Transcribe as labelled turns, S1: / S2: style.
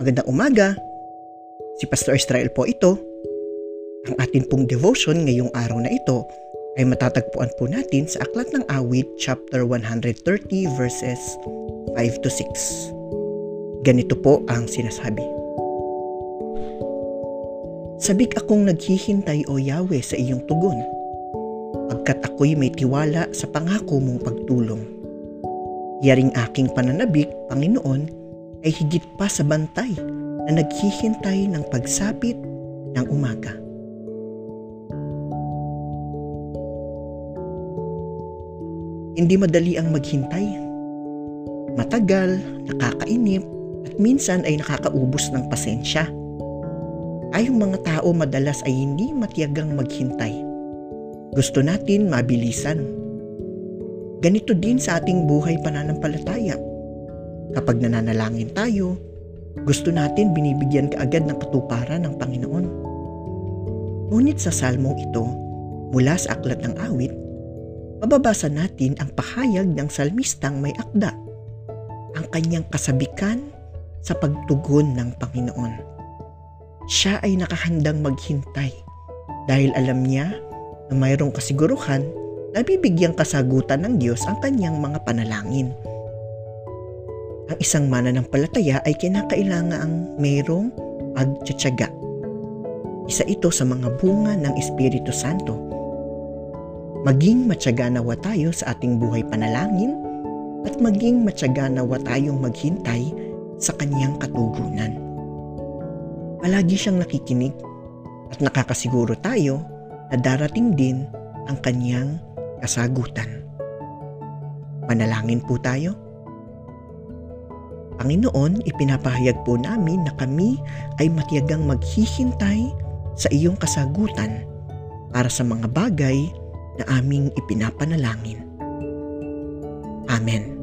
S1: Magandang umaga. Si Pastor Israel po ito. Ang atin pong devotion ngayong araw na ito ay matatagpuan po natin sa Aklat ng Awit chapter 130 verses 5 to 6. Ganito po ang sinasabi. Sabik akong naghihintay o Yahweh sa iyong tugon, pagkat ako'y may tiwala sa pangako mong pagtulong. Yaring aking pananabik, Panginoon, ay higit pa sa bantay na naghihintay ng pagsapit ng umaga. Hindi madali ang maghintay. Matagal, nakakainip, at minsan ay nakakaubos ng pasensya. Tayong mga tao madalas ay hindi matiyagang maghintay. Gusto natin mabilisan. Ganito din sa ating buhay pananampalataya. Kapag nananalangin tayo, gusto natin binibigyan kaagad ng katuparan ng Panginoon. Ngunit sa salmong ito, mula sa aklat ng awit, mababasa natin ang pahayag ng salmistang may akda, ang kanyang kasabikan sa pagtugon ng Panginoon. Siya ay nakahandang maghintay dahil alam niya na mayroong kasiguruhan na bibigyang kasagutan ng Diyos ang kanyang mga panalangin. Ang isang mananampalataya ay kinakailangang mayroong pagtsatsaga. Isa ito sa mga bunga ng Espiritu Santo. Maging matyaga nawa tayo sa ating buhay panalangin at maging matyaga nawa tayong maghintay sa kanyang katugunan. Palagi siyang nakikinig at nakakasiguro tayo na darating din ang kanyang kasagutan. Manalangin po tayo. Panginoon, ipinapahayag po namin na kami ay matiyagang maghihintay sa iyong kasagutan para sa mga bagay na aming ipinapanalangin. Amen.